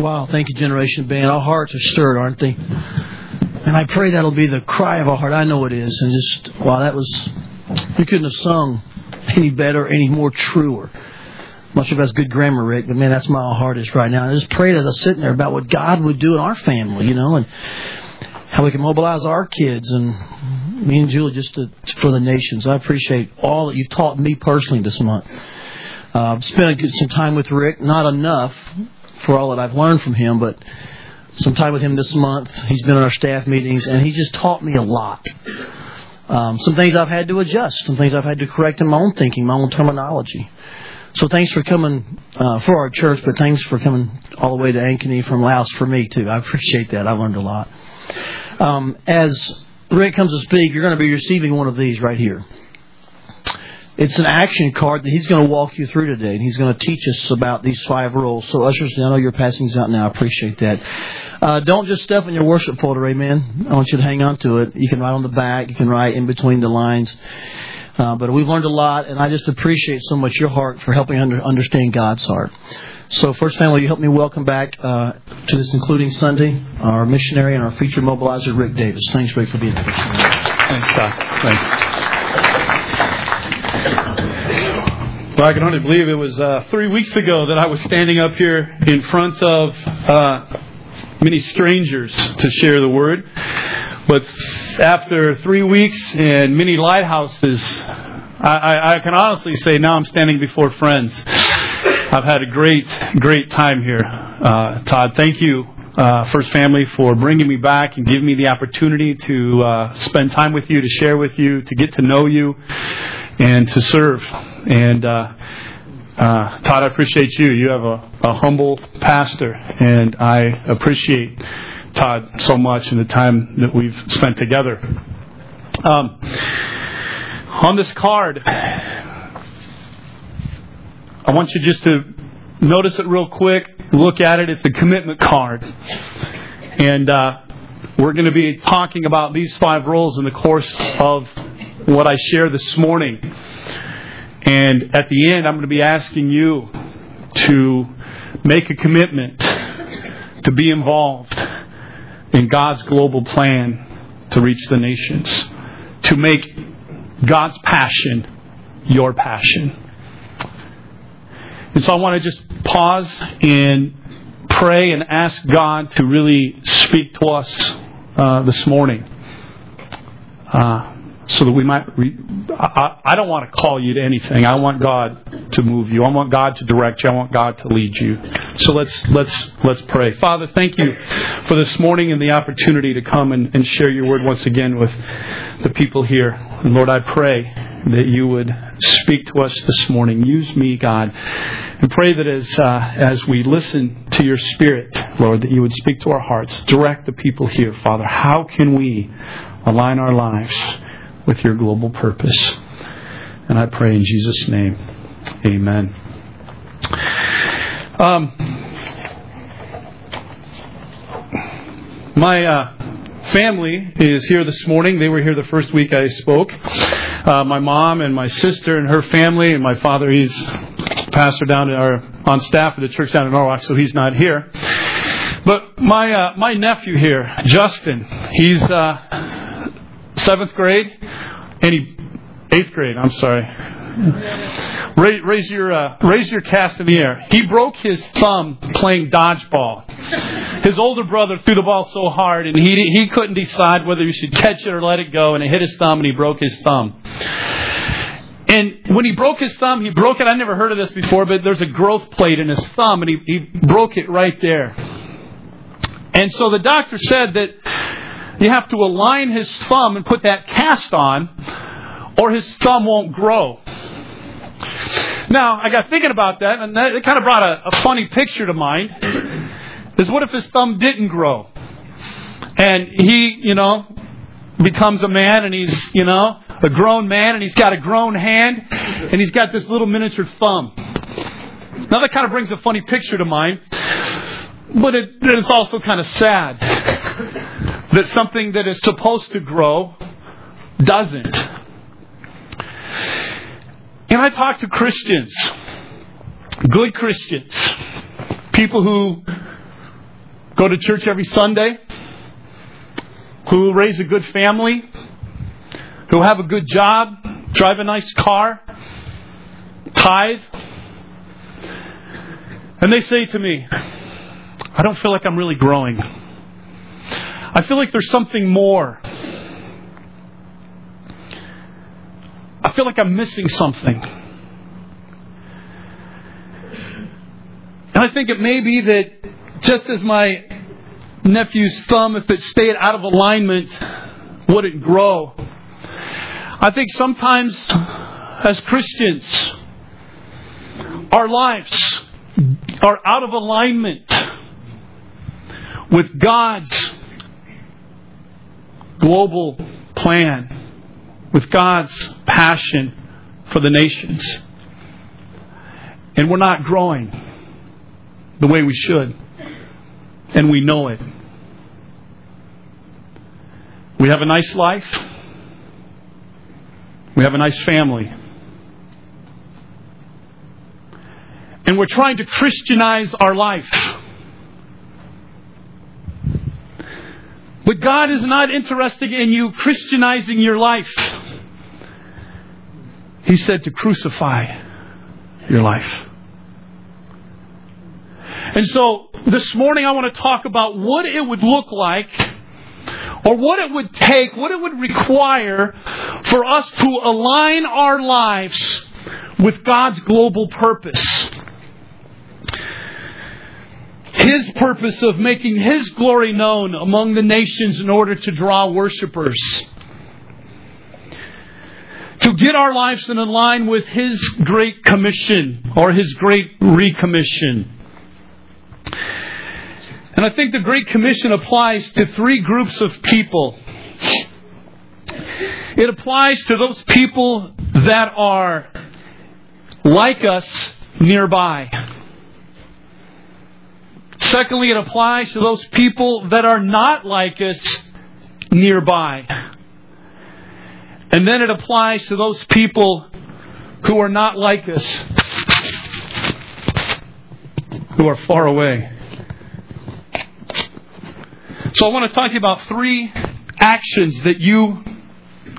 Wow, thank you, Generation Band. Our hearts are stirred, aren't they? And I pray that'll be the cry of our heart. I know it is. And just, wow, that was, you couldn't have sung any better, any more truer. Much of that's good grammar, Rick, but man, that's my heart is right now. I just prayed as I was sitting there about what God would do in our family, you know, and how we can mobilize our kids and me and Julie just to, for the nations. I appreciate all that you've taught me personally this month. Uh, spent some time with Rick, not enough for all that I've learned from him, but some time with him this month. He's been in our staff meetings, and he just taught me a lot. Um, some things I've had to adjust, some things I've had to correct in my own thinking, my own terminology. So thanks for coming uh, for our church, but thanks for coming all the way to Ankeny from Laos for me too. I appreciate that. I learned a lot. Um, as Rick comes to speak, you're going to be receiving one of these right here. It's an action card that he's going to walk you through today, and he's going to teach us about these five rules. So, ushers, I know you're passing these out now. I appreciate that. Uh, don't just stuff in your worship folder, amen. I want you to hang on to it. You can write on the back. You can write in between the lines. Uh, but we've learned a lot, and I just appreciate so much your heart for helping under, understand God's heart. So, First Family, you help me welcome back uh, to this including Sunday our missionary and our featured mobilizer, Rick Davis. Thanks, Rick, for being here. Thanks, Todd. Thanks. Well, I can only believe it was uh, three weeks ago that I was standing up here in front of uh, many strangers to share the word. But after three weeks and many lighthouses, I, I, I can honestly say now I'm standing before friends. I've had a great, great time here. Uh, Todd, thank you uh, First Family for bringing me back and giving me the opportunity to uh, spend time with you, to share with you, to get to know you, and to serve. And uh, uh, Todd, I appreciate you. You have a, a humble pastor, and I appreciate Todd so much and the time that we've spent together. Um, on this card, I want you just to notice it real quick. Look at it. It's a commitment card. And uh, we're going to be talking about these five roles in the course of what I share this morning. And at the end, I'm going to be asking you to make a commitment to be involved in God's global plan to reach the nations, to make God's passion your passion. And so I want to just pause and pray and ask God to really speak to us uh, this morning. Uh, so that we might. Re- I, I don't want to call you to anything. I want God to move you. I want God to direct you. I want God to lead you. So let's let's let's pray. Father, thank you for this morning and the opportunity to come and, and share your word once again with the people here. And Lord, I pray that you would speak to us this morning. Use me, God, and pray that as uh, as we listen to your Spirit, Lord, that you would speak to our hearts, direct the people here, Father. How can we align our lives? With your global purpose. And I pray in Jesus' name, amen. Um, my uh, family is here this morning. They were here the first week I spoke. Uh, my mom and my sister and her family, and my father, he's pastor down our, on staff at the church down in Norwalk, so he's not here. But my uh, my nephew here, Justin, he's uh, seventh grade, he eighth grade. I'm sorry. Raise, raise your uh, raise your cast in the air. He broke his thumb playing dodgeball. His older brother threw the ball so hard, and he he couldn't decide whether he should catch it or let it go, and it hit his thumb, and he broke his thumb. And when he broke his thumb, he broke it. I never heard of this before, but there's a growth plate in his thumb, and he, he broke it right there. And so the doctor said that you have to align his thumb and put that cast on, or his thumb won't grow. Now, I got thinking about that, and that, it kind of brought a, a funny picture to mind. Is what if his thumb didn't grow? And he, you know, becomes a man, and he's, you know, a grown man, and he's got a grown hand, and he's got this little miniature thumb. Now, that kind of brings a funny picture to mind, but it, it's also kind of sad that something that is supposed to grow doesn't. And I talk to Christians, good Christians, people who go to church every Sunday, who raise a good family, who have a good job, drive a nice car, tithe. And they say to me, I don't feel like I'm really growing. I feel like there's something more. I feel like I'm missing something. And I think it may be that just as my nephew's thumb, if it stayed out of alignment, wouldn't grow. I think sometimes as Christians, our lives are out of alignment with God's global plan, with God's passion for the nations. And we're not growing the way we should. And we know it. We have a nice life. We have a nice family. And we're trying to Christianize our life. But God is not interested in you Christianizing your life. He said to crucify your life. And so this morning I want to talk about what it would look like or what it would take, what it would require for us to align our lives with God's global purpose. His purpose of making His glory known among the nations in order to draw worshipers. To get our lives in line with His great commission or His great recommission. And I think the Great Commission applies to three groups of people. It applies to those people that are like us nearby. Secondly, it applies to those people that are not like us nearby. And then it applies to those people who are not like us, who are far away. So I want to talk to you about three actions that you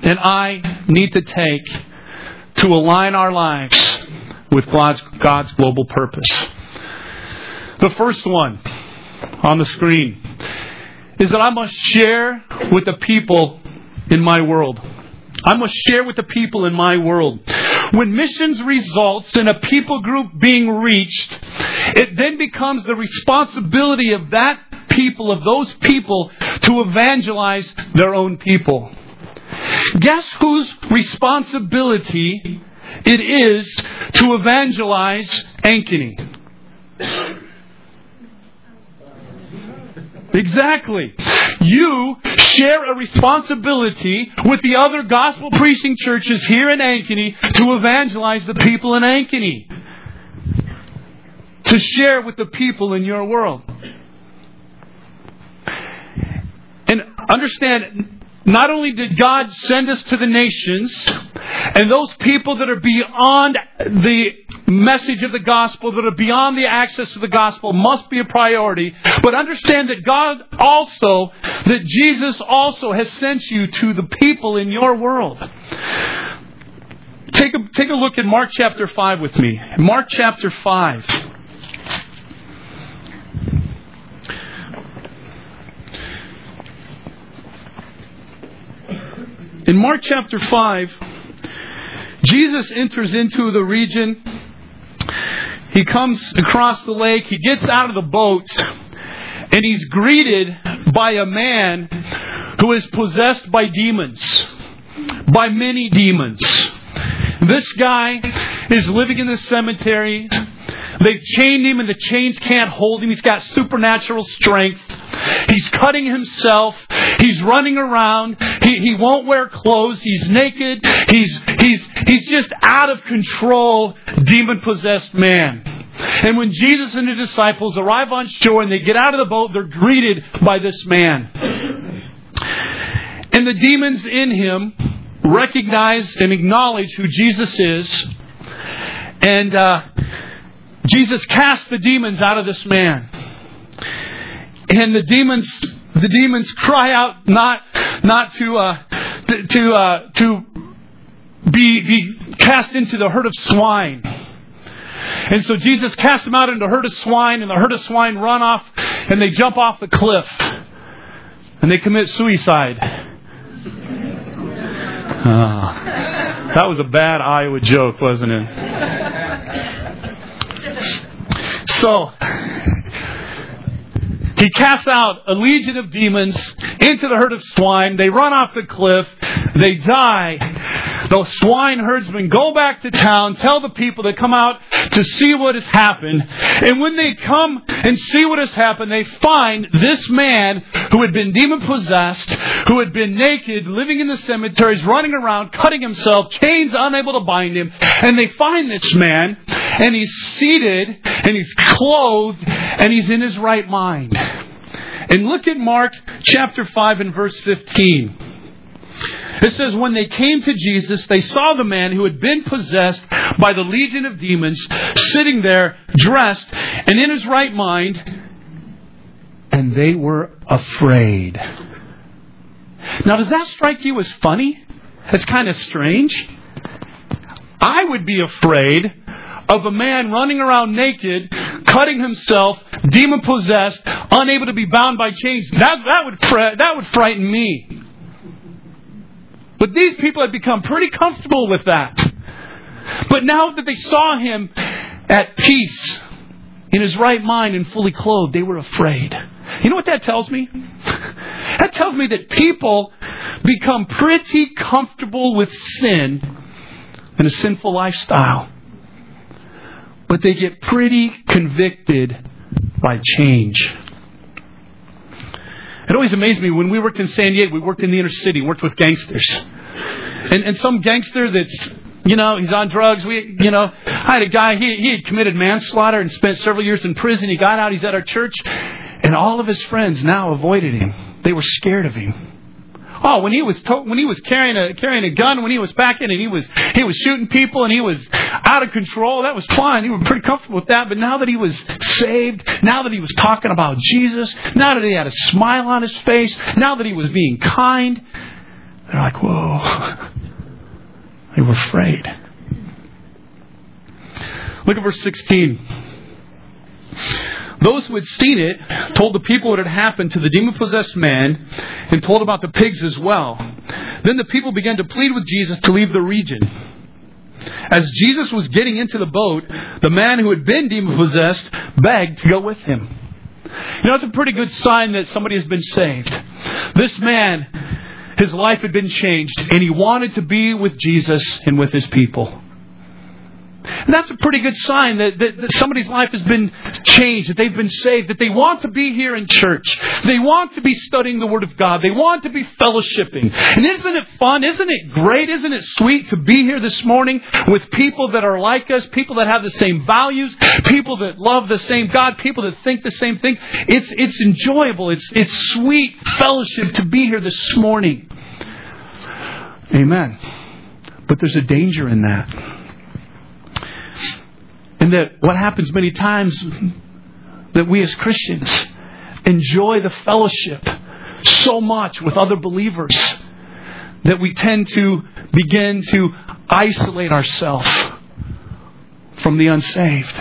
and I need to take to align our lives with God's, God's global purpose. The first one on the screen is that I must share with the people in my world. I must share with the people in my world. When missions results in a people group being reached, it then becomes the responsibility of that people, of those people, to evangelize their own people. Guess whose responsibility it is to evangelize Ankeny? Exactly. You share a responsibility with the other gospel preaching churches here in Ankeny to evangelize the people in Ankeny. To share with the people in your world. And understand, not only did God send us to the nations, and those people that are beyond the message of the gospel, that are beyond the access to the gospel, must be a priority. But understand that God also, that Jesus also has sent you to the people in your world. Take a, take a look at Mark chapter 5 with me. Mark chapter 5. In Mark chapter 5, Jesus enters into the region. He comes across the lake. He gets out of the boat. And he's greeted by a man who is possessed by demons. By many demons. This guy is living in the cemetery. They've chained him and the chains can't hold him. He's got supernatural strength. He's cutting himself. He's running around. He, he won't wear clothes. He's naked. He's, he's, he's just out of control, demon possessed man. And when Jesus and the disciples arrive on shore and they get out of the boat, they're greeted by this man. And the demons in him recognize and acknowledge who Jesus is. And uh, Jesus cast the demons out of this man. and the demons the demons cry out not not to uh, to to, uh, to be be cast into the herd of swine. And so Jesus casts them out into a herd of swine, and the herd of swine run off and they jump off the cliff and they commit suicide. Oh, that was a bad Iowa joke, wasn't it? So, he casts out a legion of demons into the herd of swine. They run off the cliff. They die. The swine herdsmen go back to town, tell the people to come out to see what has happened. And when they come and see what has happened, they find this man who had been demon possessed, who had been naked, living in the cemeteries, running around, cutting himself, chains unable to bind him. And they find this man, and he's seated, and he's clothed, and he's in his right mind. And look at Mark chapter 5 and verse 15. It says, When they came to Jesus, they saw the man who had been possessed by the legion of demons sitting there, dressed and in his right mind, and they were afraid. Now, does that strike you as funny? It's kind of strange. I would be afraid of a man running around naked, cutting himself, demon possessed, unable to be bound by chains. That, that, would, that would frighten me. But these people had become pretty comfortable with that. But now that they saw him at peace, in his right mind and fully clothed, they were afraid. You know what that tells me? That tells me that people become pretty comfortable with sin and a sinful lifestyle but they get pretty convicted by change. It always amazed me when we worked in San Diego, we worked in the inner city, worked with gangsters. And, and some gangster that's, you know, he's on drugs. We, you know, I had a guy, he, he had committed manslaughter and spent several years in prison. He got out, he's at our church, and all of his friends now avoided him. They were scared of him. Oh, when he was to- when he was carrying a carrying a gun, when he was packing and he was he was shooting people and he was out of control, that was fine. He was pretty comfortable with that. But now that he was saved, now that he was talking about Jesus, now that he had a smile on his face, now that he was being kind, they're like, whoa. They were afraid. Look at verse 16. Those who had seen it told the people what had happened to the demon possessed man and told about the pigs as well. Then the people began to plead with Jesus to leave the region. As Jesus was getting into the boat, the man who had been demon possessed begged to go with him. You know, it's a pretty good sign that somebody has been saved. This man, his life had been changed, and he wanted to be with Jesus and with his people. And that's a pretty good sign that, that, that, somebody's life has been changed, that they've been saved, that they want to be here in church. They want to be studying the Word of God. They want to be fellowshipping. And isn't it fun? Isn't it great? Isn't it sweet to be here this morning with people that are like us, people that have the same values, people that love the same God, people that think the same things? It's, it's enjoyable. It's, it's sweet fellowship to be here this morning. Amen. But there's a danger in that. And that what happens many times that we as Christians enjoy the fellowship so much with other believers that we tend to begin to isolate ourselves from the unsaved.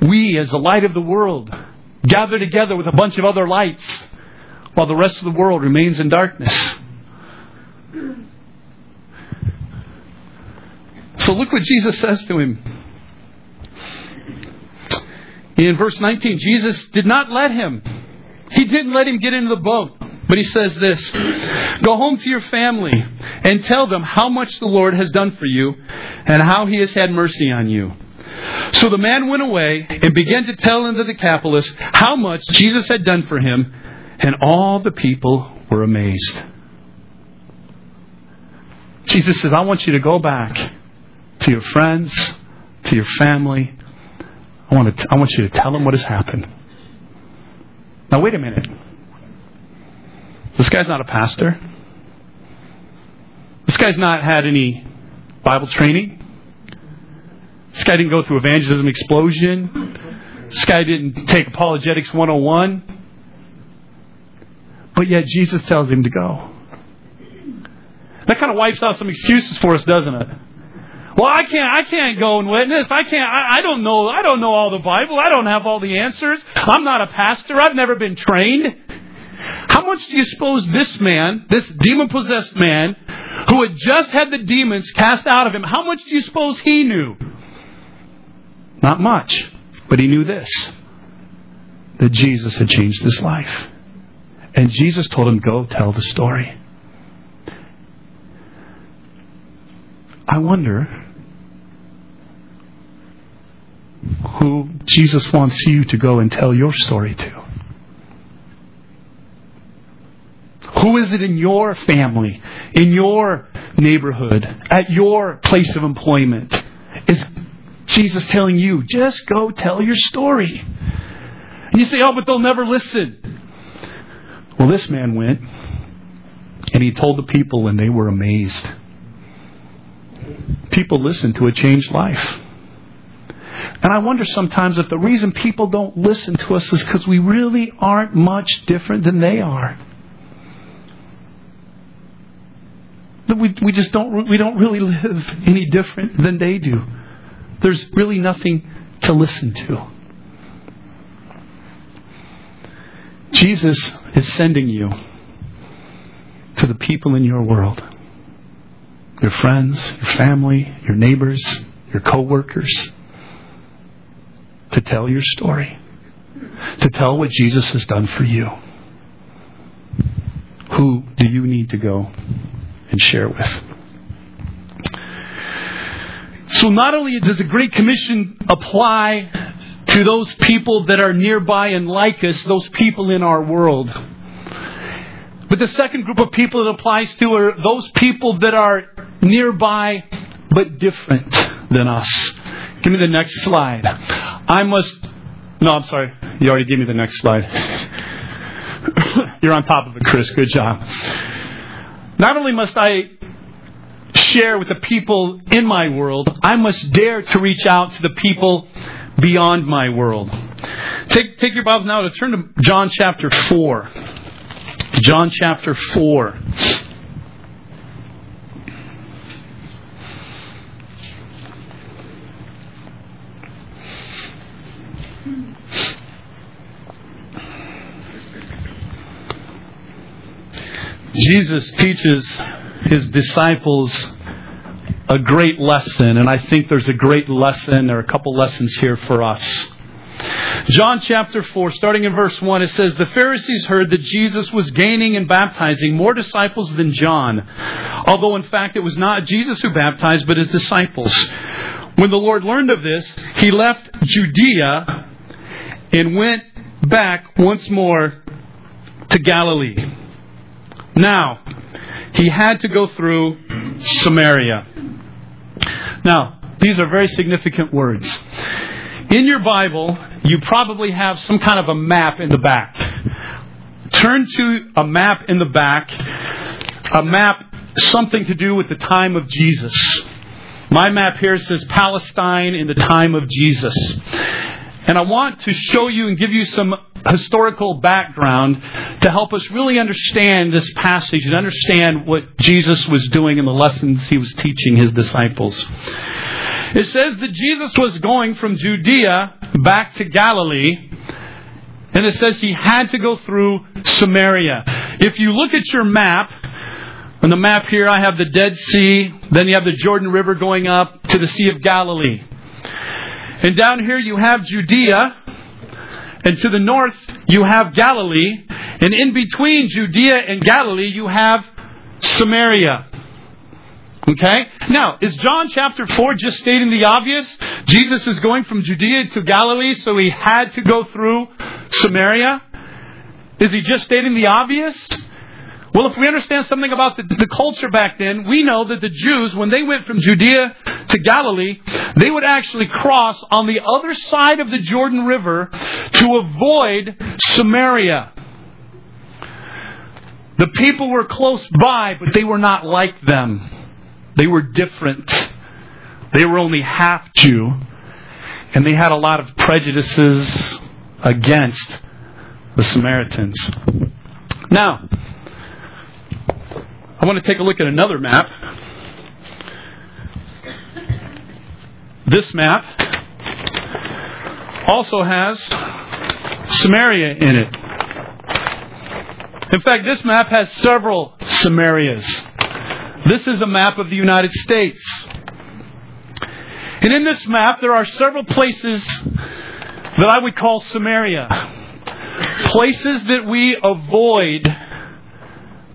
We, as the light of the world, gather together with a bunch of other lights while the rest of the world remains in darkness. So look what Jesus says to him. In verse 19, Jesus did not let him. He didn't let him get into the boat. But he says this Go home to your family and tell them how much the Lord has done for you and how he has had mercy on you. So the man went away and began to tell in the Decapolis how much Jesus had done for him, and all the people were amazed. Jesus says, I want you to go back to your friends, to your family. I want, to, I want you to tell them what has happened. Now, wait a minute. This guy's not a pastor. This guy's not had any Bible training. This guy didn't go through evangelism explosion. This guy didn't take Apologetics 101. But yet Jesus tells him to go. That kind of wipes out some excuses for us, doesn't it? Well, I can't, I can't go and witness. I can't, I, I don't know, I don't know all the Bible. I don't have all the answers. I'm not a pastor. I've never been trained. How much do you suppose this man, this demon possessed man, who had just had the demons cast out of him, how much do you suppose he knew? Not much. But he knew this that Jesus had changed his life. And Jesus told him, Go tell the story. I wonder who Jesus wants you to go and tell your story to. Who is it in your family, in your neighborhood, at your place of employment? Is Jesus telling you, just go tell your story? And you say, oh, but they'll never listen. Well, this man went and he told the people, and they were amazed. People listened to a changed life. And I wonder sometimes if the reason people don't listen to us is because we really aren't much different than they are. That we, we just don't, we don't really live any different than they do. There's really nothing to listen to. Jesus is sending you to the people in your world your friends, your family, your neighbors, your coworkers to tell your story, to tell what Jesus has done for you. Who do you need to go and share with? So not only does the Great Commission apply to those people that are nearby and like us, those people in our world, but the second group of people it applies to are those people that are nearby but different than us. Give me the next slide. I must. No, I'm sorry. You already gave me the next slide. You're on top of it, Chris. Good job. Not only must I share with the people in my world, I must dare to reach out to the people beyond my world. Take, take your Bibles now to turn to John chapter 4. John chapter 4. Jesus teaches his disciples a great lesson, and I think there's a great lesson, or a couple lessons here for us. John chapter 4, starting in verse 1, it says, The Pharisees heard that Jesus was gaining and baptizing more disciples than John, although in fact it was not Jesus who baptized, but his disciples. When the Lord learned of this, he left Judea and went back once more to Galilee. Now, he had to go through Samaria. Now, these are very significant words. In your Bible, you probably have some kind of a map in the back. Turn to a map in the back, a map something to do with the time of Jesus. My map here says Palestine in the time of Jesus. And I want to show you and give you some historical background to help us really understand this passage and understand what Jesus was doing and the lessons he was teaching his disciples. It says that Jesus was going from Judea back to Galilee. And it says he had to go through Samaria. If you look at your map, on the map here I have the Dead Sea, then you have the Jordan River going up to the Sea of Galilee. And down here you have Judea, and to the north, you have Galilee. And in between Judea and Galilee, you have Samaria. Okay? Now, is John chapter 4 just stating the obvious? Jesus is going from Judea to Galilee, so he had to go through Samaria? Is he just stating the obvious? Well, if we understand something about the, the, culture back then, we know that the Jews, when they went from Judea to Galilee, they would actually cross on the other side of the Jordan River to avoid Samaria. The people were close by, but they were not like them. They were different. They were only half Jew. And they had a lot of prejudices against the Samaritans. Now, I want to take a look at another map. This map also has Samaria in it. In fact, this map has several Samarias. This is a map of the United States. And in this map, there are several places that I would call Samaria. Places that we avoid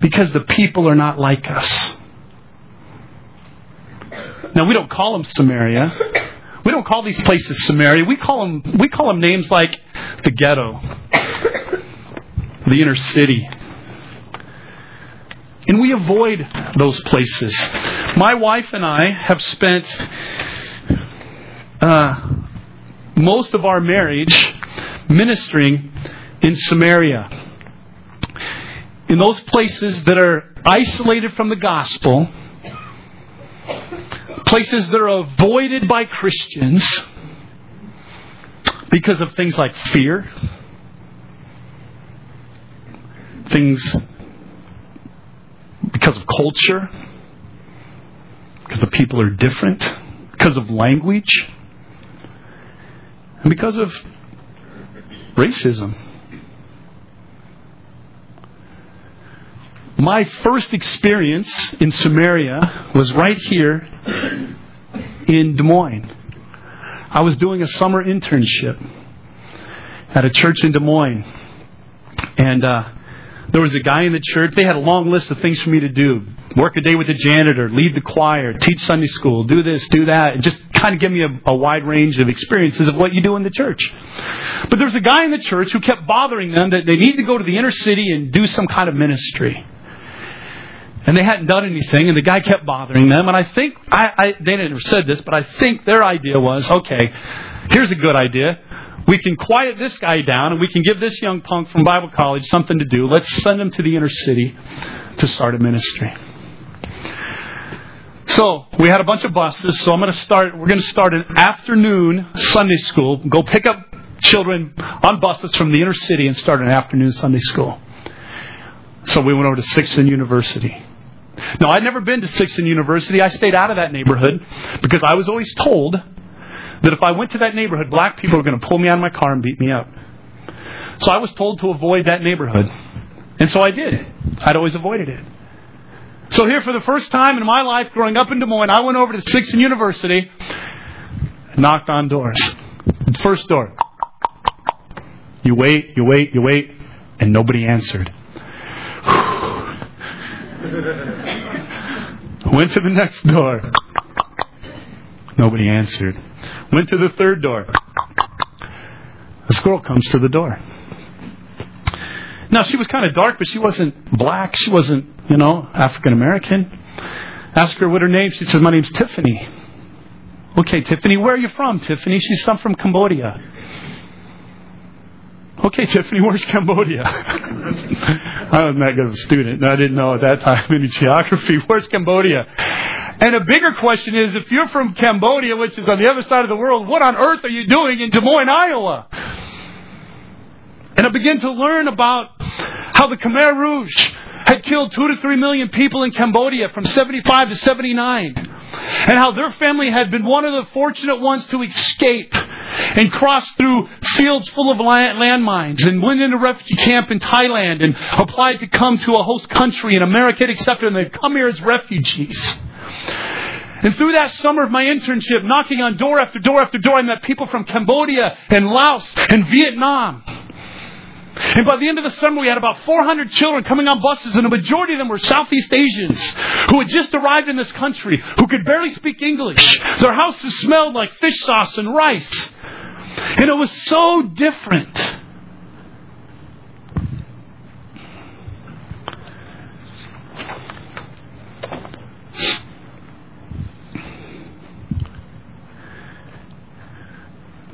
because the people are not like us. Now, we don't call them Samaria. We don't call these places Samaria. We call them, we call them names like the ghetto, the inner city. And we avoid those places. My wife and I have spent uh, most of our marriage ministering in Samaria. In those places that are isolated from the gospel, places that are avoided by Christians because of things like fear, things because of culture, because the people are different, because of language, and because of racism. My first experience in Samaria was right here in Des Moines. I was doing a summer internship at a church in Des Moines. And uh, there was a guy in the church. They had a long list of things for me to do work a day with the janitor, lead the choir, teach Sunday school, do this, do that, and just kind of give me a, a wide range of experiences of what you do in the church. But there's a guy in the church who kept bothering them that they need to go to the inner city and do some kind of ministry. And they hadn't done anything, and the guy kept bothering them. And I think, I, I, they never said this, but I think their idea was okay, here's a good idea. We can quiet this guy down, and we can give this young punk from Bible college something to do. Let's send him to the inner city to start a ministry. So we had a bunch of buses. So I'm going to start. We're going to start an afternoon Sunday school. Go pick up children on buses from the inner city and start an afternoon Sunday school. So we went over to Sixth and University. Now I'd never been to Sixth and University. I stayed out of that neighborhood because I was always told that if I went to that neighborhood, black people were going to pull me out of my car and beat me up. So I was told to avoid that neighborhood. And so I did. I'd always avoided it. So here for the first time in my life growing up in Des Moines, I went over to Sixth and University knocked on doors. First door. You wait, you wait, you wait, and nobody answered. Went to the next door. Nobody answered. Went to the third door. This girl comes to the door. Now, she was kind of dark, but she wasn't black. She wasn't, you know, African American. Ask her what her name. She says, My name's Tiffany. Okay, Tiffany, where are you from, Tiffany? She's from Cambodia. Okay, Tiffany, where's Cambodia? I wasn't that good of a student. and I didn't know at that time any geography. Where's Cambodia? And a bigger question is if you're from Cambodia, which is on the other side of the world, what on earth are you doing in Des Moines, Iowa? And I began to learn about how the Khmer Rouge had killed two to three million people in Cambodia from 75 to 79. And how their family had been one of the fortunate ones to escape and cross through fields full of landmines and went into refugee camp in Thailand and applied to come to a host country and America had accepted them. They'd come here as refugees. And through that summer of my internship, knocking on door after door after door, I met people from Cambodia and Laos and Vietnam. And by the end of the summer, we had about 400 children coming on buses, and a majority of them were Southeast Asians who had just arrived in this country, who could barely speak English. Their houses smelled like fish sauce and rice. And it was so different.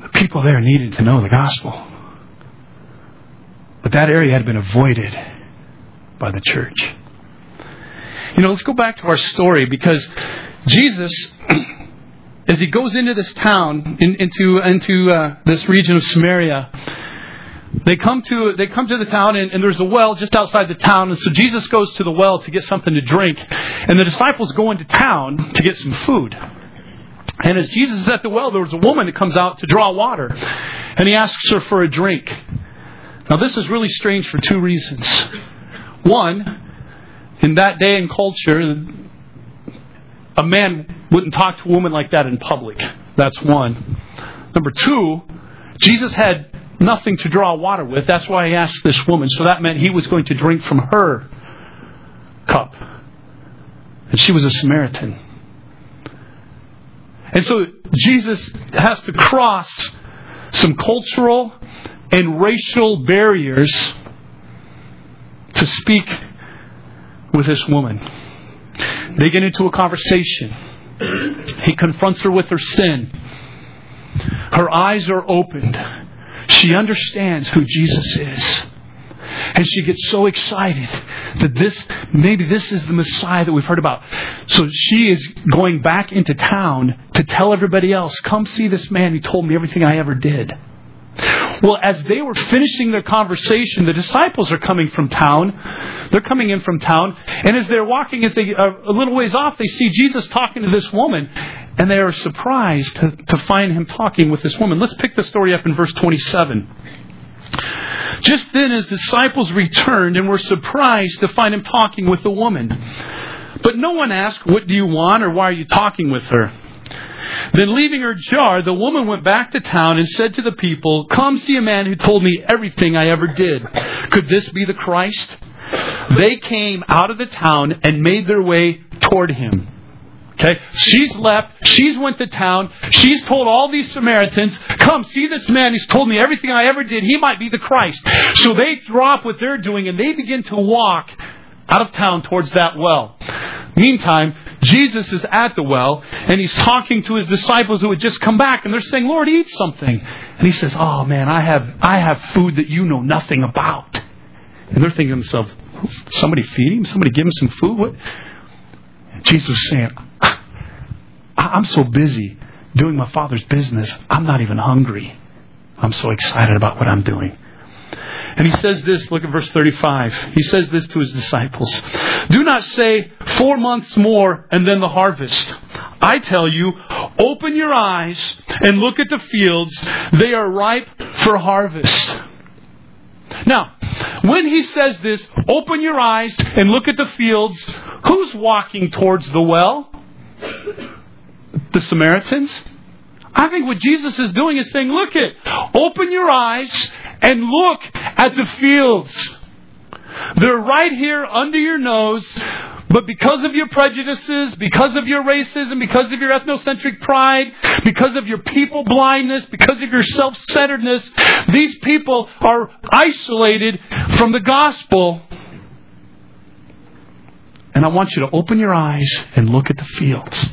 The people there needed to know the gospel. But that area had been avoided by the church. You know, let's go back to our story because Jesus as he goes into this town, in, into into uh, this region of Samaria, they come to they come to the town and, and, there's a well just outside the town. And so jesus goes to the well to get something to drink. And the disciples go into town to get some food. And as jesus is at the well there was a woman that comes out to draw water. And he asks her for a drink now this is really strange for two reasons one in that day and culture a man wouldn't talk to a woman like that in public that's one number two jesus had nothing to draw water with. That's why he asked this woman. So that meant he was going to drink from her cup. And she was a Samaritan. And so Jesus has to cross some cultural and racial barriers to speak with this woman. They get into a conversation. He confronts her with her sin. Her eyes are opened. She understands who Jesus is. And she gets so excited that this, maybe this is the Messiah that we've heard about. So she is going back into town to tell everybody else, come see this man who told me everything I ever did. Well, as they were finishing their conversation, the disciples are coming from town. They're coming in from town. And as they're walking, as they are a little ways off, they see Jesus talking to this woman. And they are surprised to, to find him talking with this woman. Let's pick the story up in verse 27. Just then, his disciples returned and were surprised to find him talking with the woman. But no one asked, What do you want, or why are you talking with her? Then, leaving her jar, the woman went back to town and said to the people, Come see a man who told me everything I ever did. Could this be the Christ? They came out of the town and made their way toward him. Okay? She's left. She's went to town. She's told all these Samaritans, come see this man. He's told me everything I ever did. He might be the Christ. So they drop what they're doing and they begin to walk out of town towards that well. Meantime, Jesus is at the well and he's talking to his disciples who had just come back and they're saying, Lord, eat something. And he says, Oh man, I have, I have food that you know nothing about. And they're thinking to themselves, somebody feed him? Somebody give him some food? What? Jesus is saying, I'm so busy doing my Father's business, I'm not even hungry. I'm so excited about what I'm doing. And he says this, look at verse 35. He says this to his disciples Do not say, four months more and then the harvest. I tell you, open your eyes and look at the fields. They are ripe for harvest. Now, when he says this, open your eyes and look at the fields, who's walking towards the well? The Samaritans? I think what Jesus is doing is saying, look it, open your eyes and look at the fields. They're right here under your nose, but because of your prejudices, because of your racism, because of your ethnocentric pride, because of your people blindness, because of your self centeredness, these people are isolated from the gospel. And I want you to open your eyes and look at the fields.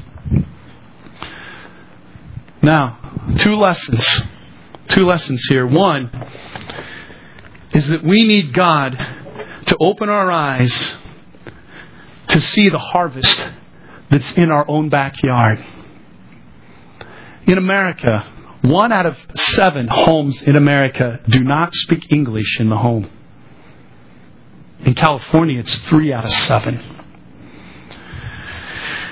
Now, two lessons. Two lessons here. One is that we need God to open our eyes to see the harvest that's in our own backyard. In America, one out of seven homes in America do not speak English in the home. In California, it's three out of seven.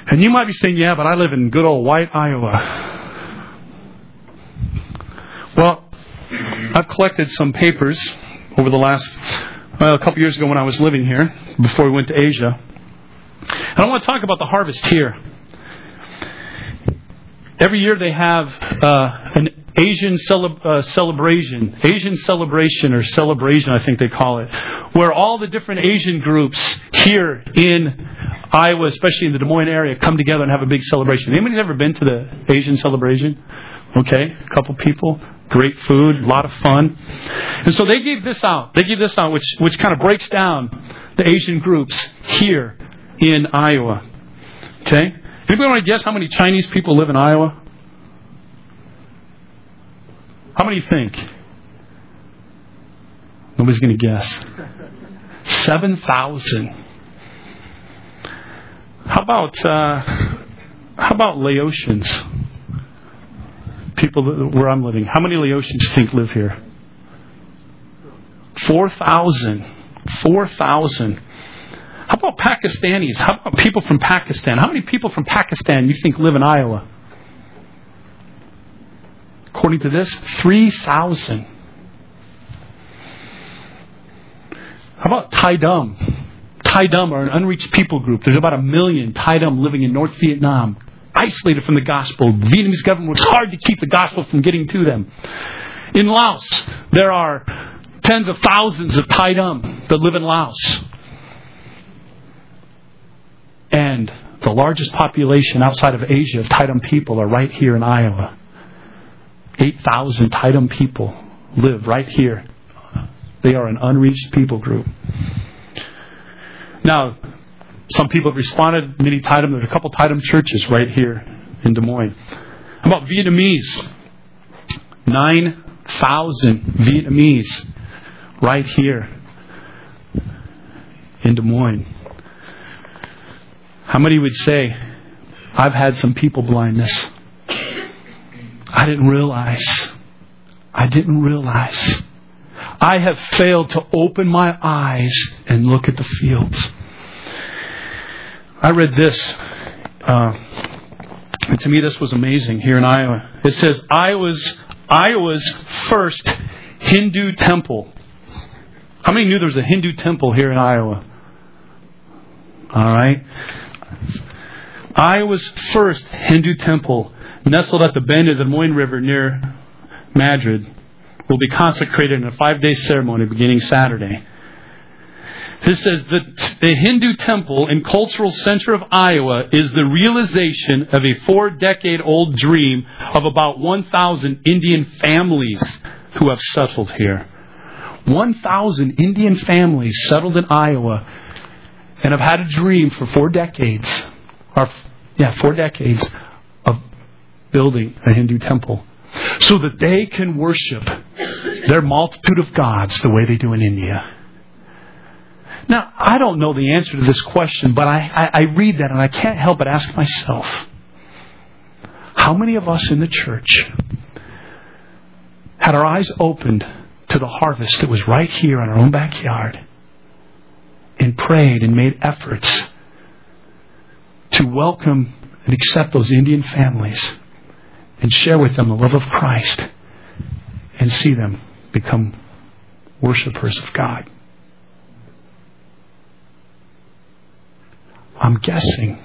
And you might be saying, yeah, but I live in good old white Iowa. Well, I've collected some papers over the last, well, a couple years ago when I was living here, before we went to Asia. And I want to talk about the harvest here. Every year they have uh, an Asian uh, celebration, Asian celebration or CelebrAsian, I think they call it, where all the different Asian groups here in Iowa, especially in the Des Moines area, come together and have a big celebration. Anybody's ever been to the Asian celebration? Okay, a couple people great food, a lot of fun. And so they gave this out. They gave this out, which, which kind of breaks down the Asian groups here in Iowa. Okay? Anybody want to guess how many Chinese people live in Iowa? How many think? Nobody's going to guess. 7,000. How about, uh, how about Laotians? People where I'm living. How many Laotians think live here? 4,000. 4,000. How about Pakistanis? How about people from Pakistan? How many people from Pakistan you think live in Iowa? According to this, 3,000. How about Tai Dum? Tai Dum are an unreached people group. There's about a million Tai Dum living in North Vietnam, isolated from the gospel. The Vietnamese government works hard to keep the gospel from getting to them. In Laos, there are tens of thousands of Tai Dum that live in Laos. And the largest population outside of Asia of Tai Dum people are right here in Iowa. 8,000 Tai Dum people live right here. They are an unreached people group. Now, some people have responded, many Tai Dum, there's a couple Tai Dum churches right here in Des Moines. How about Vietnamese? 9,000 Vietnamese right here in Des Moines. How many would say, I've had some people blindness? I didn't realize. I didn't realize. I have failed to open my eyes and look at the fields. I read this, uh, and to me this was amazing here in Iowa. It says Iowa's Iowa's first Hindu temple. How many knew there was a Hindu temple here in Iowa? All right. Iowa's first Hindu temple, nestled at the bend of the Moines River near Madrid, will be consecrated in a five day ceremony beginning Saturday. This says that the Hindu temple and cultural center of Iowa is the realization of a four decade old dream of about 1,000 Indian families who have settled here. 1,000 Indian families settled in Iowa and have had a dream for four decades, or yeah, four decades of building a Hindu temple so that they can worship their multitude of gods the way they do in India. Now, I don't know the answer to this question, but I, I, I, read that and I can't help but ask myself how many of us in the church had our eyes opened to the harvest that was right here in our own backyard and prayed and made efforts to welcome and accept those Indian families and share with them the love of Christ and see them become worshipers of God. I'm guessing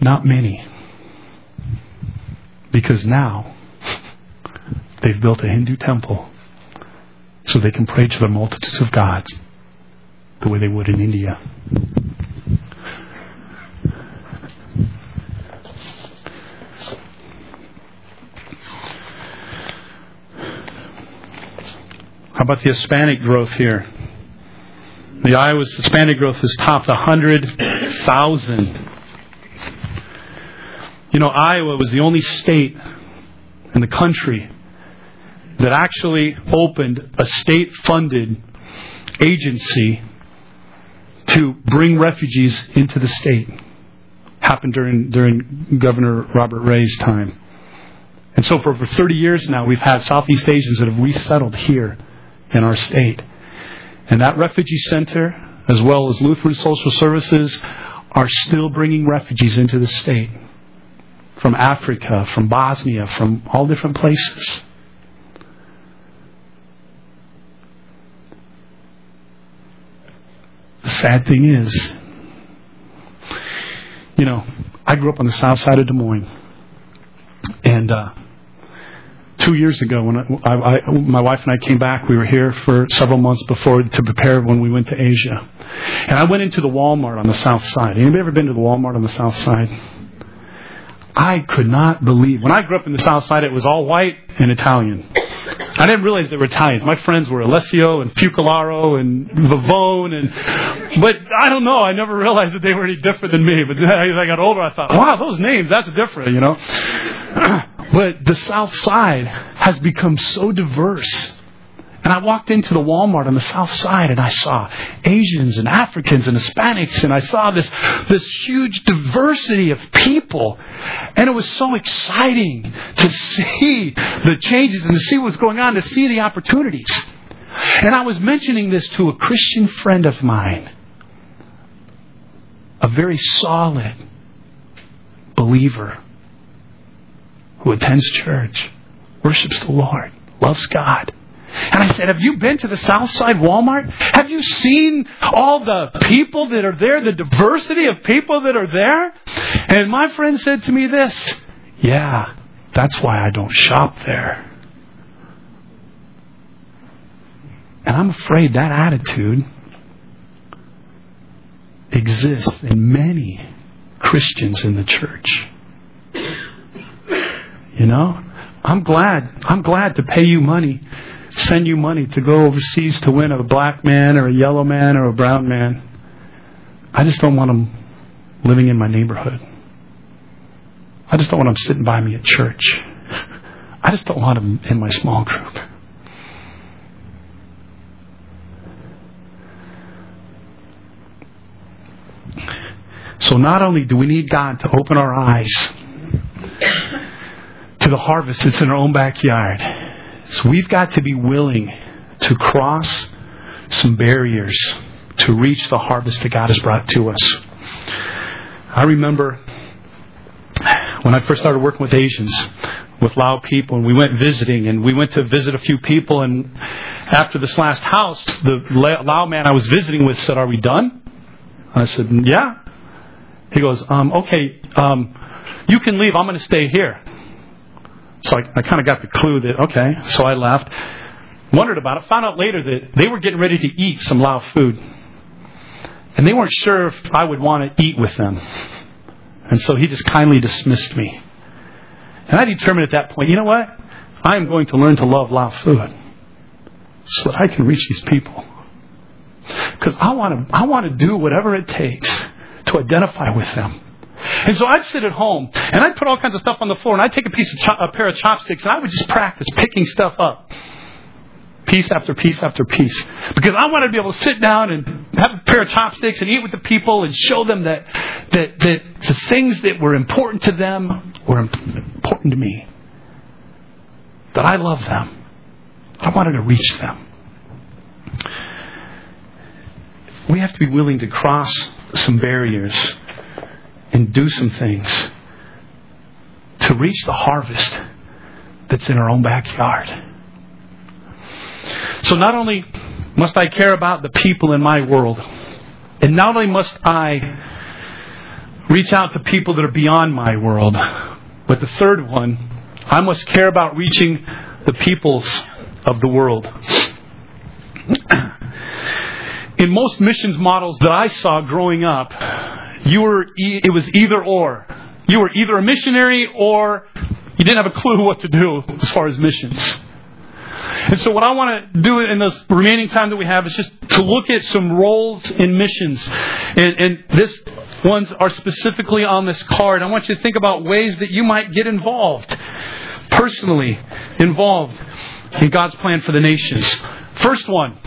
not many. Because now they've built a Hindu temple so they can pray to the multitudes of gods the way they would in India. How about the Hispanic growth here? The Iowa's Hispanic growth has topped 100,000. You know, Iowa was the only state in the country that actually opened a state funded agency to bring refugees into the state. Happened during, during Governor Robert Ray's time. And so for over 30 years now, we've had Southeast Asians that have resettled here in our state. And that refugee center, as well as Lutheran Social Services, are still bringing refugees into the state from Africa, from Bosnia, from all different places. The sad thing is, you know, I grew up on the south side of Des Moines. And uh, two years ago when I, I, my wife and I came back. We were here for several months before to prepare when we went to Asia. And I went into the Walmart on the south side. Anybody ever been to the Walmart on the south side? I could not believe. When I grew up in the south side, it was all white and Italian. I didn't realize they were Italians. My friends were Alessio and Fucolaro and Vivone, and but I don't know. I never realized that they were any different than me. But as I got older, I thought, wow, those names, that's different, you know. But the South Side has become so diverse And I walked into the Walmart on the south side and I saw Asians and Africans and Hispanics and I saw this, this huge diversity of people. And it was so exciting to see the changes and to see what's going on, to see the opportunities. And I was mentioning this to a Christian friend of mine, a very solid believer who attends church, worships the Lord, loves God. And I said, Have you been to the Southside Walmart? Have you seen all the people that are there, the diversity of people that are there? And my friend said to me this Yeah, that's why I don't shop there. And I'm afraid that attitude exists in many Christians in the church. You know? I'm glad. I'm glad to pay you money send you money to go overseas to win a black man or a yellow man or a brown man. I just don't want them living in my neighborhood. I just don't want them sitting by me at church. I just don't want them in my small group. So not only do we need God to open our eyes to the harvest that's in our own backyard, so we've got to be willing to cross some barriers to reach the harvest that God has brought to us. I remember when I first started working with Asians, with Lao people, and we went visiting, and we went to visit a few people, and after this last house, the Lao man I was visiting with said, "Are we done?" I said, "Yeah." He goes, um, "Okay, um, you can leave. I'm going to stay here." So I, I kind of got the clue that, okay, so I left. Wondered about it. Found out later that they were getting ready to eat some Lao food. And they weren't sure if I would want to eat with them. And so he just kindly dismissed me. And I determined at that point, you know what? I am going to learn to love Lao food so that I can reach these people. Because I want to, I want to do whatever it takes to identify with them. And so I'd sit at home and I'd put all kinds of stuff on the floor and I'd take a piece of cho- a pair of chopsticks and I would just practice picking stuff up. Piece after piece after piece. Because I wanted to be able to sit down and have a pair of chopsticks and eat with the people and show them that, that, that the things that were important to them were important to me. That I love them. I wanted to reach them. We have to be willing to cross some barriers and do some things to reach the harvest that's in our own backyard. So not only must I care about the people in my world, and not only must I reach out to people that are beyond my world, but the third one, I must care about reaching the peoples of the world. In most missions models that I saw growing up, you were, it was either or. You were either a missionary or you didn't have a clue what to do as far as missions. And so what I want to do in this remaining time that we have is just to look at some roles in missions. And, and this ones are specifically on this card. I want you to think about ways that you might get involved, personally involved in God's plan for the nations. First one,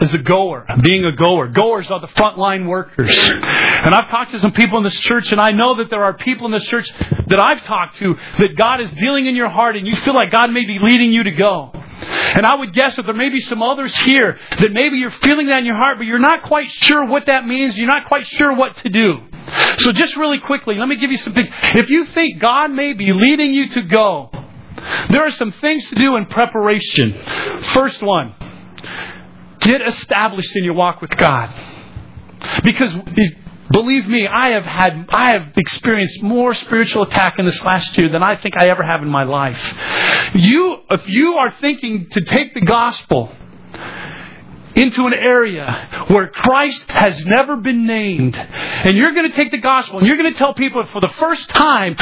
is a goer, being a goer. Goers are the frontline workers. And I've talked to some people in this church, and I know that there are people in this church that I've talked to that God is dealing in your heart, and you feel like God may be leading you to go. And I would guess that there may be some others here that maybe you're feeling that in your heart, but you're not quite sure what that means. You're not quite sure what to do. So just really quickly, let me give you some things. If you think God may be leading you to go, there are some things to do in preparation. First one, Get established in your walk with God. Because believe me, I have had I have experienced more spiritual attack in this last year than I think I ever have in my life. You if you are thinking to take the gospel into an area where Christ has never been named, and you're going to take the gospel and you're going to tell people for the first time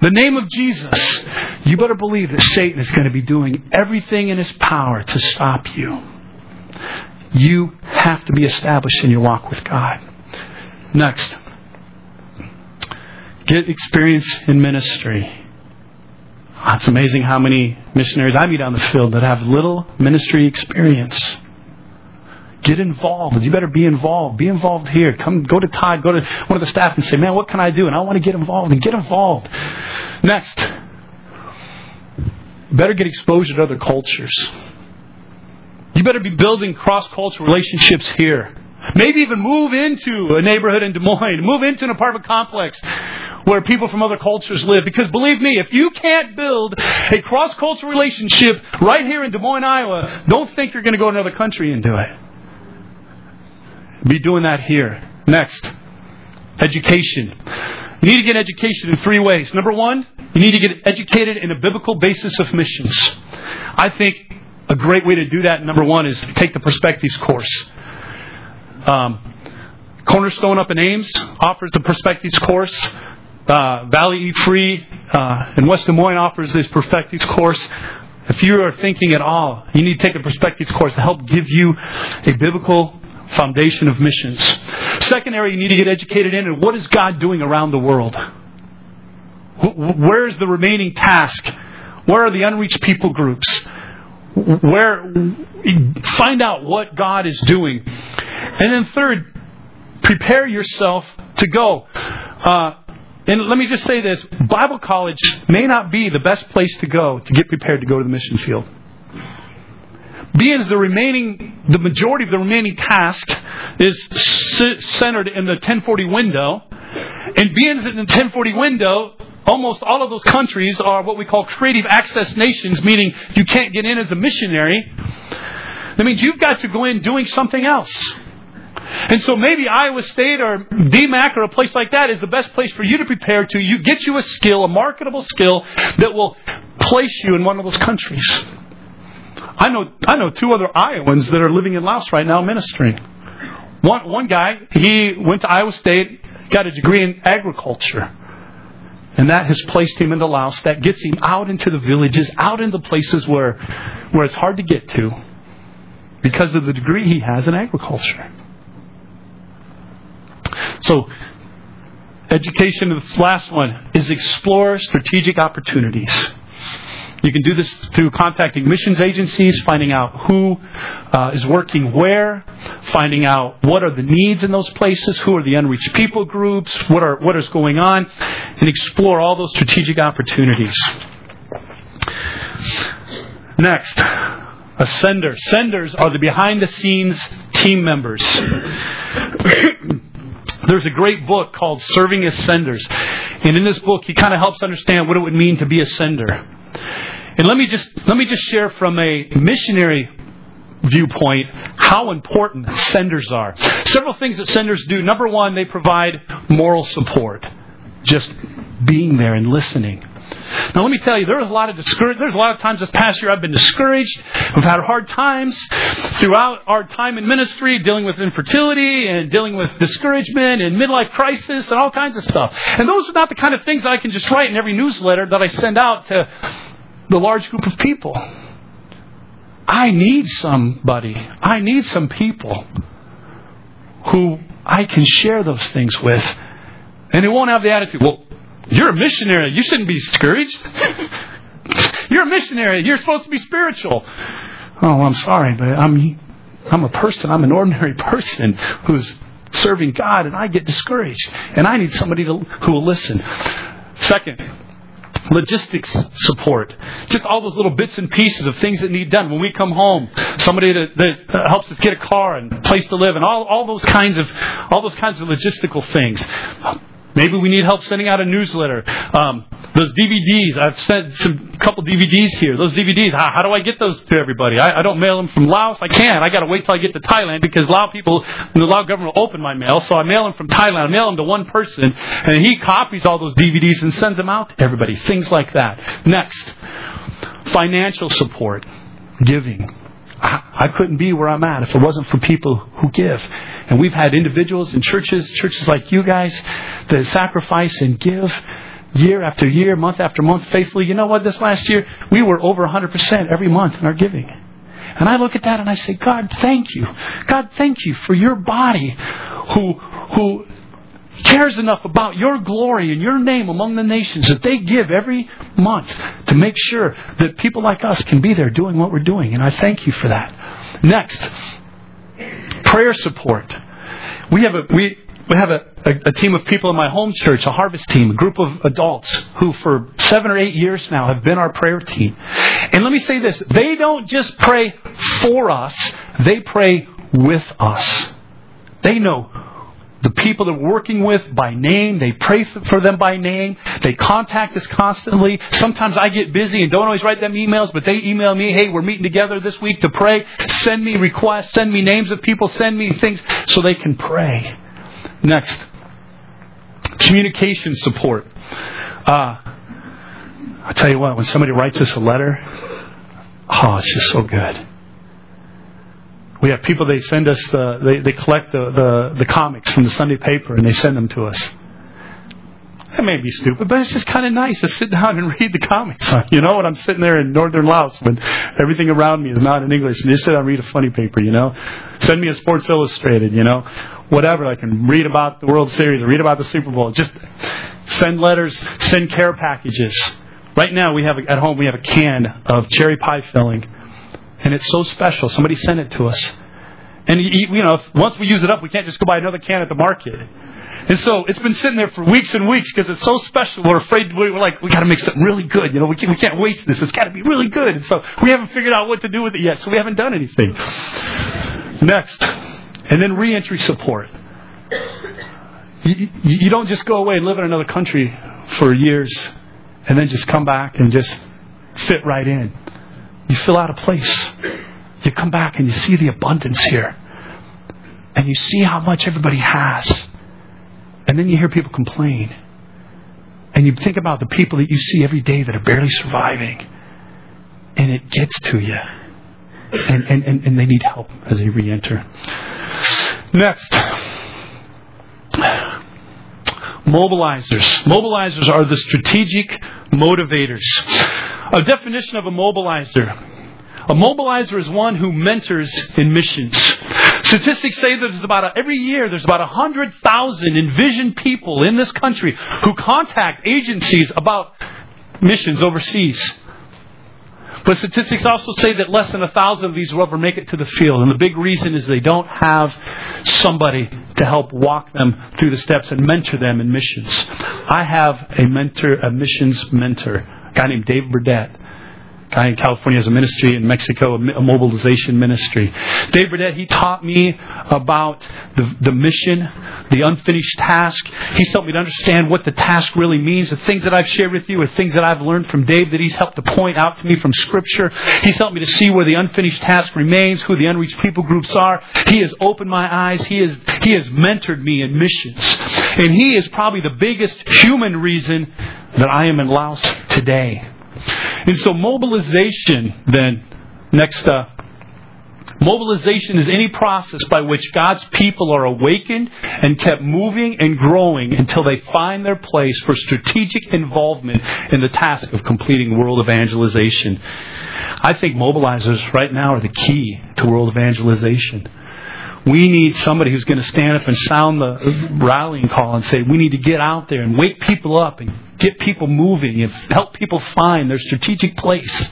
the name of Jesus, you better believe that Satan is going to be doing everything in his power to stop you. You have to be established in your walk with God. Next, get experience in ministry. It's amazing how many missionaries I meet on the field that have little ministry experience. Get involved. You better be involved. Be involved here. Come, go to Todd, go to one of the staff and say, man, what can I do? And I want to get involved and get involved. Next. Better get exposure to other cultures. You better be building cross-cultural relationships here. Maybe even move into a neighborhood in Des Moines. Move into an apartment complex where people from other cultures live. Because believe me, if you can't build a cross-cultural relationship right here in Des Moines, Iowa, don't think you're going to go to another country and do it. Be doing that here. Next, education. You need to get education in three ways. Number one, you need to get educated in a biblical basis of missions. I think a great way to do that, number one, is take the Perspectives course. Um, Cornerstone up in Ames offers the Perspectives course. Uh, Valley E Free uh, in West Des Moines offers this Perspectives course. If you are thinking at all, you need to take a Perspectives course to help give you a biblical foundation of missions. Second area you need to get educated in, and what is God doing around the world? Where is the remaining task? Where are the unreached people groups? Where find out what God is doing, and then third, prepare yourself to go. Uh, and let me just say this Bible college may not be the best place to go to get prepared to go to the mission field. Being the remaining, the majority of the remaining task is centered in the 1040 window, and being in the 1040 window, almost all of those countries are what we call creative access nations, meaning you can't get in as a missionary. That means you've got to go in doing something else. And so maybe Iowa State or DMACC or a place like that is the best place for you to prepare to you get you a skill, a marketable skill that will place you in one of those countries. I know I know two other Iowans that are living in Laos right now ministering. One one guy, he went to Iowa State, got a degree in agriculture. And that has placed him into Laos. That gets him out into the villages, out into places where where it's hard to get to because of the degree he has in agriculture. So, education, the last one, is explore strategic opportunities. You can do this through contacting missions agencies, finding out who uh, is working where, finding out what are the needs in those places, who are the unreached people groups, what are what is going on, and explore all those strategic opportunities. Next, a sender. Senders are the behind the scenes team members. There's a great book called Serving as Senders. And in this book, he kind of helps understand what it would mean to be a sender. And let me just, let me just share from a missionary viewpoint how important senders are. Several things that senders do. Number one, they provide moral support. Just being there and listening. Now, let me tell you, there was a lot of discouragement. There's a lot of times this past year I've been discouraged. We've had hard times throughout our time in ministry, dealing with infertility and dealing with discouragement and midlife crisis and all kinds of stuff. And those are not the kind of things that I can just write in every newsletter that I send out to the large group of people. I need somebody. I need some people who I can share those things with. And they won't have the attitude, well, you're a missionary. You shouldn't be discouraged. You're a missionary. You're supposed to be spiritual. Oh, I'm sorry, but I'm I'm a person. I'm an ordinary person who's serving God, and I get discouraged, and I need somebody to, who will listen. Second, logistics support. Just all those little bits and pieces of things that need done. When we come home, somebody that, that uh, helps us get a car and place to live, and all, all those kinds of all those kinds of logistical things. Maybe we need help sending out a newsletter. Um, those DVDs, I've sent some couple DVDs here. Those DVDs, how, how do I get those to everybody? I, I, don't mail them from Laos. I can't. I got to wait till I get to Thailand because Lao people, the Lao government will open my mail. So I mail them from Thailand. I mail them to one person, and he copies all those DVDs and sends them out to everybody. Things like that. Next, financial support, giving. I, couldn't be where I'm at if it wasn't for people who give. And we've had individuals in churches, churches like you guys, that sacrifice and give year after year, month after month, faithfully. You know what? This last year, we were over 100% every month in our giving. And I look at that and I say, God, thank you. God, thank you for your body who, who cares enough about your glory and your name among the nations that they give every month to make sure that people like us can be there doing what we're doing. And I thank you for that. Next, prayer support. We have a we we have a, a, a, team of people in my home church, a harvest team, a group of adults who for seven or eight years now have been our prayer team. And let me say this they don't just pray for us, they pray with us. They know the people they're working with by name. They pray for them by name. They contact us constantly. Sometimes I get busy and don't always write them emails, but they email me, hey, we're meeting together this week to pray. Send me requests, send me names of people, send me things so they can pray. Next, communication support. Uh, I tell you what, when somebody writes us a letter, oh, it's just so good. We have people, they send us the, they, they collect the, the, the comics from the Sunday paper and they send them to us. That may be stupid, but it's just kind of nice to sit down and read the comics. You know, when I'm sitting there in northern Laos when everything around me is not in English, and just sit down and read a funny paper, you know. Send me a Sports Illustrated, you know whatever. I can read about the World Series, read about the Super Bowl. Just send letters, send care packages. Right now, we have at home we have a can of cherry pie filling, and it's so special. Somebody sent it to us, and you know, once we use it up, we can't just go buy another can at the market. And so it's been sitting there for weeks and weeks because it's so special. We're afraid we're like we got to make something really good. You know, we can't, we can't waste this. It's got to be really good. And so we haven't figured out what to do with it yet. So we haven't done anything. Next. And then reentry support. You, you don't just go away and live in another country for years and then just come back and just fit right in. You fill out a place. You come back and you see the abundance here. And you see how much everybody has. And then you hear people complain. And you think about the people that you see every day that are barely surviving. And it gets to you. And, and, and, and they need help as they re enter. Next. Mobilizers. Mobilizers are the strategic motivators. A definition of a mobilizer. A mobilizer is one who mentors in missions. Statistics say that there's about every year there's about 100,000 envisioned people in this country who contact agencies about missions overseas. But statistics also say that less than a thousand of these will ever make it to the field. And the big reason is they don't have somebody to help walk them through the steps and mentor them in missions. I have a mentor, a missions mentor, guy named Dave Burdett guy in California has a ministry in Mexico, a mobilization ministry. Dave Burdett, he taught me about the, the mission, the unfinished task. He's helped me to understand what the task really means. The things that I've shared with you are things that I've learned from Dave that he's helped to point out to me from Scripture. He's helped me to see where the unfinished task remains, who the unreached people groups are. He has opened my eyes. He has, he has mentored me in missions. And he is probably the biggest human reason that I am in Laos today. And so mobilization then, next up. Mobilization is any process by which God's people are awakened and kept moving and growing until they find their place for strategic involvement in the task of completing world evangelization. I think mobilizers right now are the key to world evangelization. We need somebody who's going to stand up and sound the rallying call and say, we need to get out there and wake people up and get people moving and help people find their strategic place.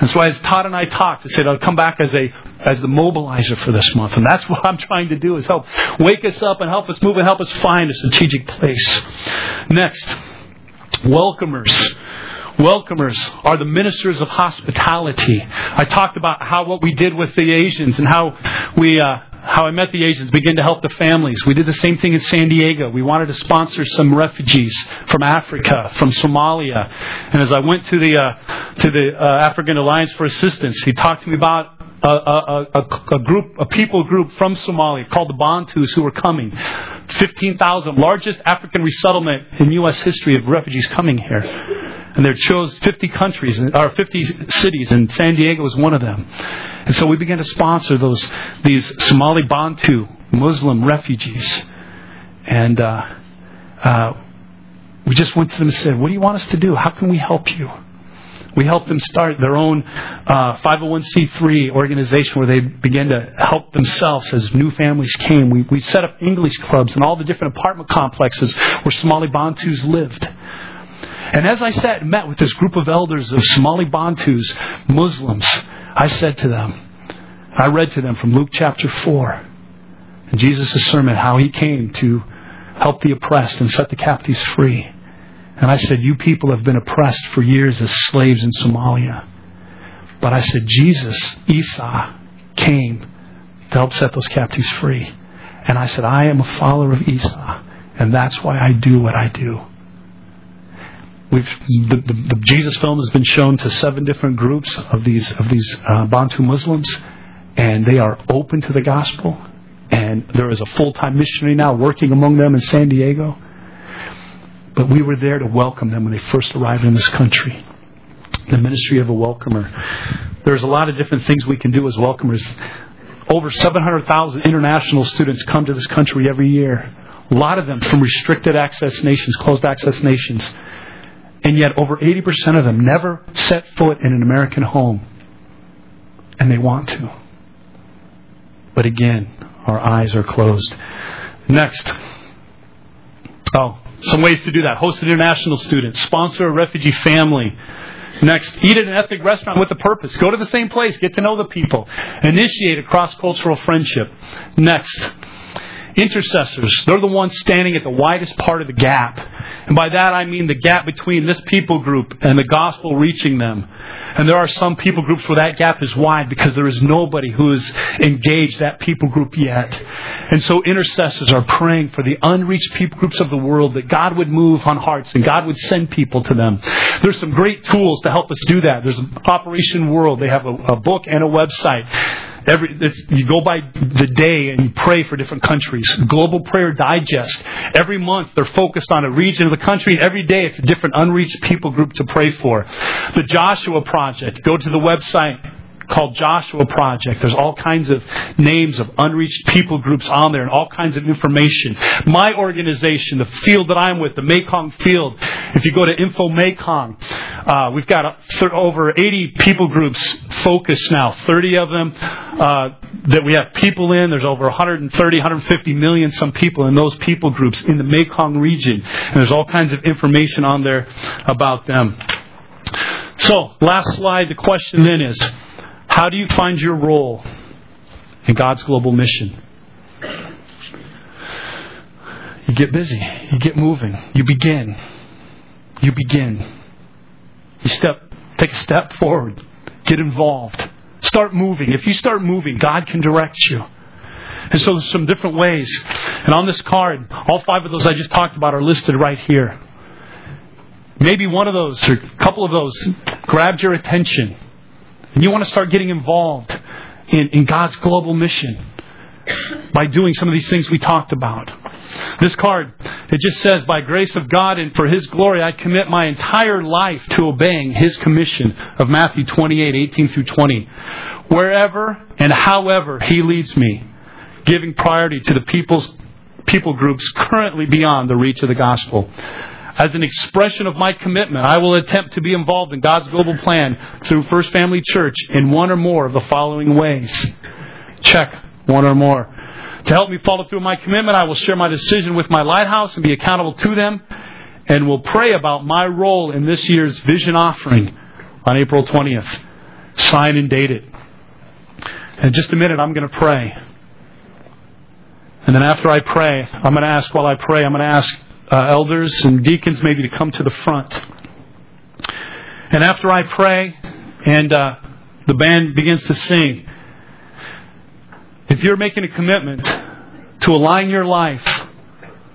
And so as Todd and I talked, I said I'll come back as a as the mobilizer for this month. And that's what I'm trying to do is help wake us up and help us move and help us find a strategic place. Next, welcomers. Welcomers are the ministers of hospitality. I talked about how what we did with the Asians and how we uh, how I met the Asians, begin to help the families. We did the same thing in San Diego. We wanted to sponsor some refugees from Africa, from Somalia. And as I went to the uh, to the uh, African Alliance for Assistance, he talked to me about a, a, a, a, group, a people group from Somalia called the Bantus who were coming. 15,000, largest African resettlement in U.S. history of refugees coming here. And they chose 50 countries, or 50 cities, and San Diego was one of them. And so we began to sponsor those, these Somali Bantu Muslim refugees. And, uh, uh, we just went to them and said, What do you want us to do? How can we help you? We helped them start their own uh, 501c3 organization where they began to help themselves as new families came. We, we set up English clubs in all the different apartment complexes where Somali Bantus lived. And as I sat and met with this group of elders of Somali Bantus, Muslims, I said to them, I read to them from Luke chapter 4, Jesus' sermon, how he came to help the oppressed and set the captives free. And I said, You people have been oppressed for years as slaves in Somalia. But I said, Jesus, Isa, came to help set those captives free. And I said, I am a follower of Isa, and that's why I do what I do. We've, the, the, the Jesus film has been shown to seven different groups of these of these uh, Bantu Muslims, and they are open to the gospel. And there is a full time missionary now working among them in San Diego. But we were there to welcome them when they first arrived in this country. The ministry of a welcomer. There's a lot of different things we can do as welcomers. Over 700,000 international students come to this country every year. A lot of them from restricted access nations, closed access nations. And yet, over 80% of them never set foot in an American home. And they want to. But again, our eyes are closed. Next. Oh, some ways to do that. Host an international student. Sponsor a refugee family. Next, eat at an ethnic restaurant with a purpose. Go to the same place. Get to know the people. Initiate a cross cultural friendship. Next, intercessors. They're the ones standing at the widest part of the gap. And by that I mean the gap between this people group and the gospel reaching them. And there are some people groups where that gap is wide because there is nobody who has engaged that people group yet. And so intercessors are praying for the unreached people groups of the world that God would move on hearts and God would send people to them. There's some great tools to help us do that. There's Operation World. They have a, a book and a website. Every, you go by the day and you pray for different countries. Global Prayer Digest. Every month they're focused on a region of the country. Every day it's a different unreached people group to pray for. The Joshua Project. Go to the website called Joshua Project. There's all kinds of names of unreached people groups on there and all kinds of information. My organization, the field that I'm with, the Mekong Field, if you go to Info Mekong, uh, we've got over 80 people groups focused now, 30 of them uh, that we have people in. There's over 130, 150 million some people in those people groups in the Mekong region. And there's all kinds of information on there about them. So, last slide, the question then is, how do you find your role in God's global mission? You get busy. You get moving. You begin. You begin. You step, take a step forward. Get involved. Start moving. If you start moving, God can direct you. And so there's some different ways. And on this card, all five of those I just talked about are listed right here. Maybe one of those or a couple of those grabbed your attention and you want to start getting involved in, in God's global mission by doing some of these things we talked about. This card, it just says, by grace of God and for His glory, I commit my entire life to obeying His commission of Matthew 28, 18 through 20. Wherever and however He leads me, giving priority to the people's, people groups currently beyond the reach of the gospel. As an expression of my commitment, I will attempt to be involved in God's global plan through First Family Church in one or more of the following ways. Check one or more. To help me follow through my commitment, I will share my decision with my lighthouse and be accountable to them, and will pray about my role in this year's vision offering on April 20th. Sign and date it. In just a minute, I'm going to pray. And then after I pray, I'm going to ask while I pray, I'm going to ask uh, elders and deacons maybe to come to the front. And after I pray and uh, the band begins to sing, if you're making a commitment to align your life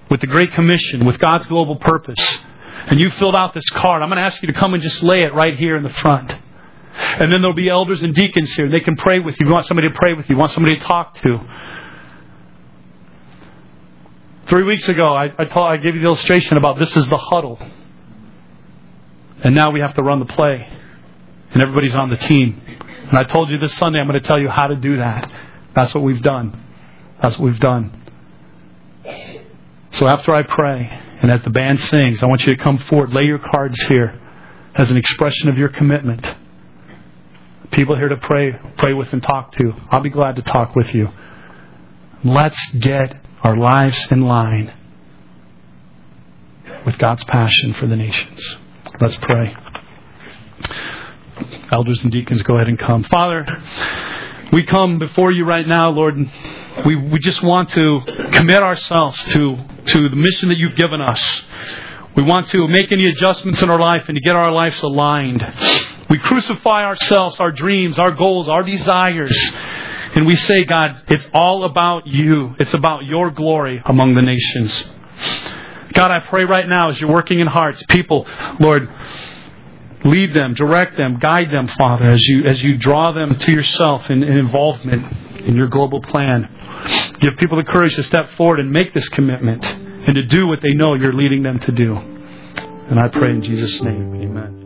with the Great Commission, with God's global purpose, and you filled out this card, I'm going to ask you to come and just lay it right here in the front. And then there'll be elders and deacons here. And they can pray with you. You want somebody to pray with you. You want somebody to talk to. Three weeks ago, I, I, told, I gave you the illustration about this is the huddle. And now we have to run the play. And everybody's on the team. And I told you this Sunday, I'm going to tell you how to do that. That's what we've done. That's what we've done. So after I pray, and as the band sings, I want you to come forward, lay your cards here. as an expression of your commitment. People here to pray, pray with and talk to. I'll be glad to talk with you. Let's get our lives in line with God's passion for the nations. Let's pray. Elders and deacons, go ahead and come. Father, we come before you right now, Lord. We, we just want to commit ourselves to, to the mission that you've given us. We want to make any adjustments in our life and to get our lives aligned. We crucify ourselves, our dreams, our goals, our desires. And we say, God, it's all about you. It's about your glory among the nations. God, I pray right now as you're working in hearts, people, Lord, lead them, direct them, guide them, Father, as you as you draw them to yourself in, in involvement in your global plan. Give people the courage to step forward and make this commitment and to do what they know you're leading them to do. And I pray in Jesus' name, amen.